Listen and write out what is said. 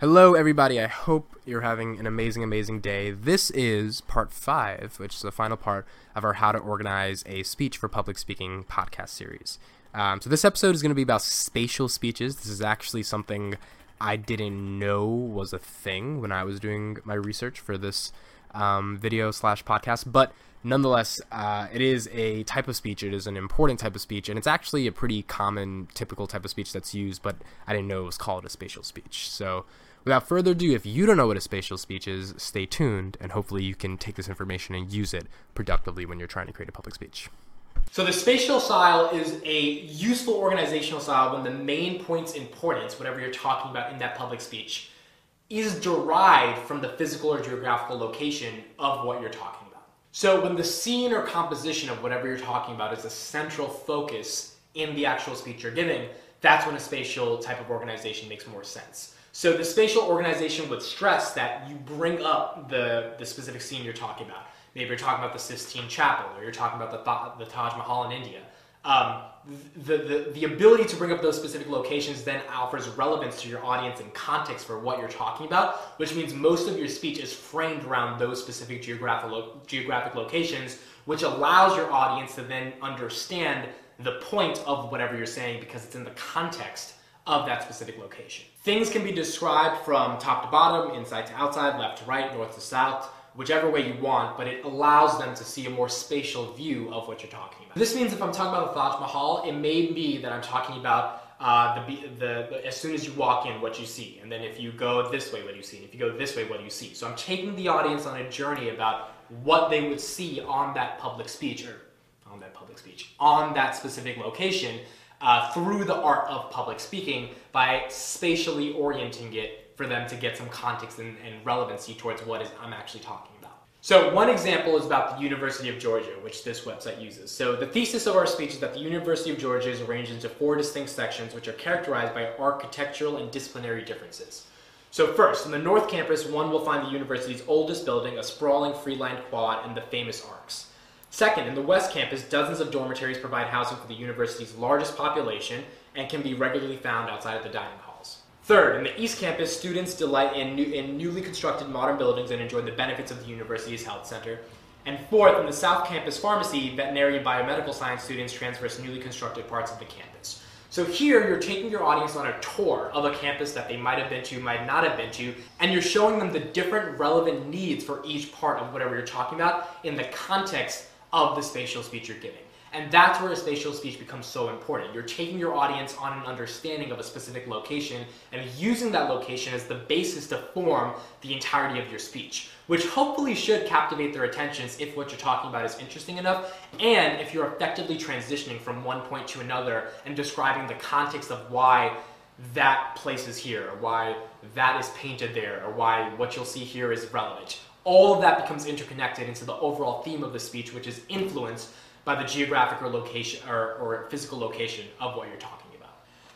Hello, everybody. I hope you're having an amazing, amazing day. This is part five, which is the final part of our How to Organize a Speech for Public Speaking podcast series. Um, so, this episode is going to be about spatial speeches. This is actually something I didn't know was a thing when I was doing my research for this um, video slash podcast, but nonetheless, uh, it is a type of speech. It is an important type of speech, and it's actually a pretty common, typical type of speech that's used, but I didn't know it was called a spatial speech. So, Without further ado, if you don't know what a spatial speech is, stay tuned, and hopefully you can take this information and use it productively when you're trying to create a public speech. So the spatial style is a useful organizational style when the main point's importance, whatever you're talking about in that public speech, is derived from the physical or geographical location of what you're talking about. So when the scene or composition of whatever you're talking about is a central focus in the actual speech you're giving, that's when a spatial type of organization makes more sense. So the spatial organization would stress that you bring up the, the specific scene you're talking about. Maybe you're talking about the Sistine Chapel, or you're talking about the, the Taj Mahal in India. Um, the, the, the ability to bring up those specific locations then offers relevance to your audience and context for what you're talking about, which means most of your speech is framed around those specific geographic, lo- geographic locations, which allows your audience to then understand the point of whatever you're saying because it's in the context of that specific location. Things can be described from top to bottom, inside to outside, left to right, north to south, whichever way you want, but it allows them to see a more spatial view of what you're talking about. This means if I'm talking about the Taj Mahal, it may be that I'm talking about uh, the, the, the, as soon as you walk in, what you see, and then if you go this way, what do you see? And if you go this way, what do you see? So I'm taking the audience on a journey about what they would see on that public speech, or on that public speech, on that specific location, uh, through the art of public speaking by spatially orienting it for them to get some context and, and relevancy towards what is I'm actually talking about. So one example is about the University of Georgia, which this website uses. So the thesis of our speech is that the University of Georgia is arranged into four distinct sections, which are characterized by architectural and disciplinary differences. So first, in the North Campus, one will find the university's oldest building, a sprawling freeline quad, and the famous arcs. Second, in the West Campus, dozens of dormitories provide housing for the university's largest population and can be regularly found outside of the dining halls. Third, in the East Campus, students delight in, new, in newly constructed modern buildings and enjoy the benefits of the university's health center. And fourth, in the South Campus pharmacy, veterinary and biomedical science students traverse newly constructed parts of the campus. So here you're taking your audience on a tour of a campus that they might have been to, might not have been to, and you're showing them the different relevant needs for each part of whatever you're talking about in the context of the spatial speech you're giving. And that's where a spatial speech becomes so important. You're taking your audience on an understanding of a specific location and using that location as the basis to form the entirety of your speech, which hopefully should captivate their attentions if what you're talking about is interesting enough, and if you're effectively transitioning from one point to another and describing the context of why that place is here, or why that is painted there, or why what you'll see here is relevant all of that becomes interconnected into the overall theme of the speech, which is influenced by the geographic or location or, or physical location of what you're talking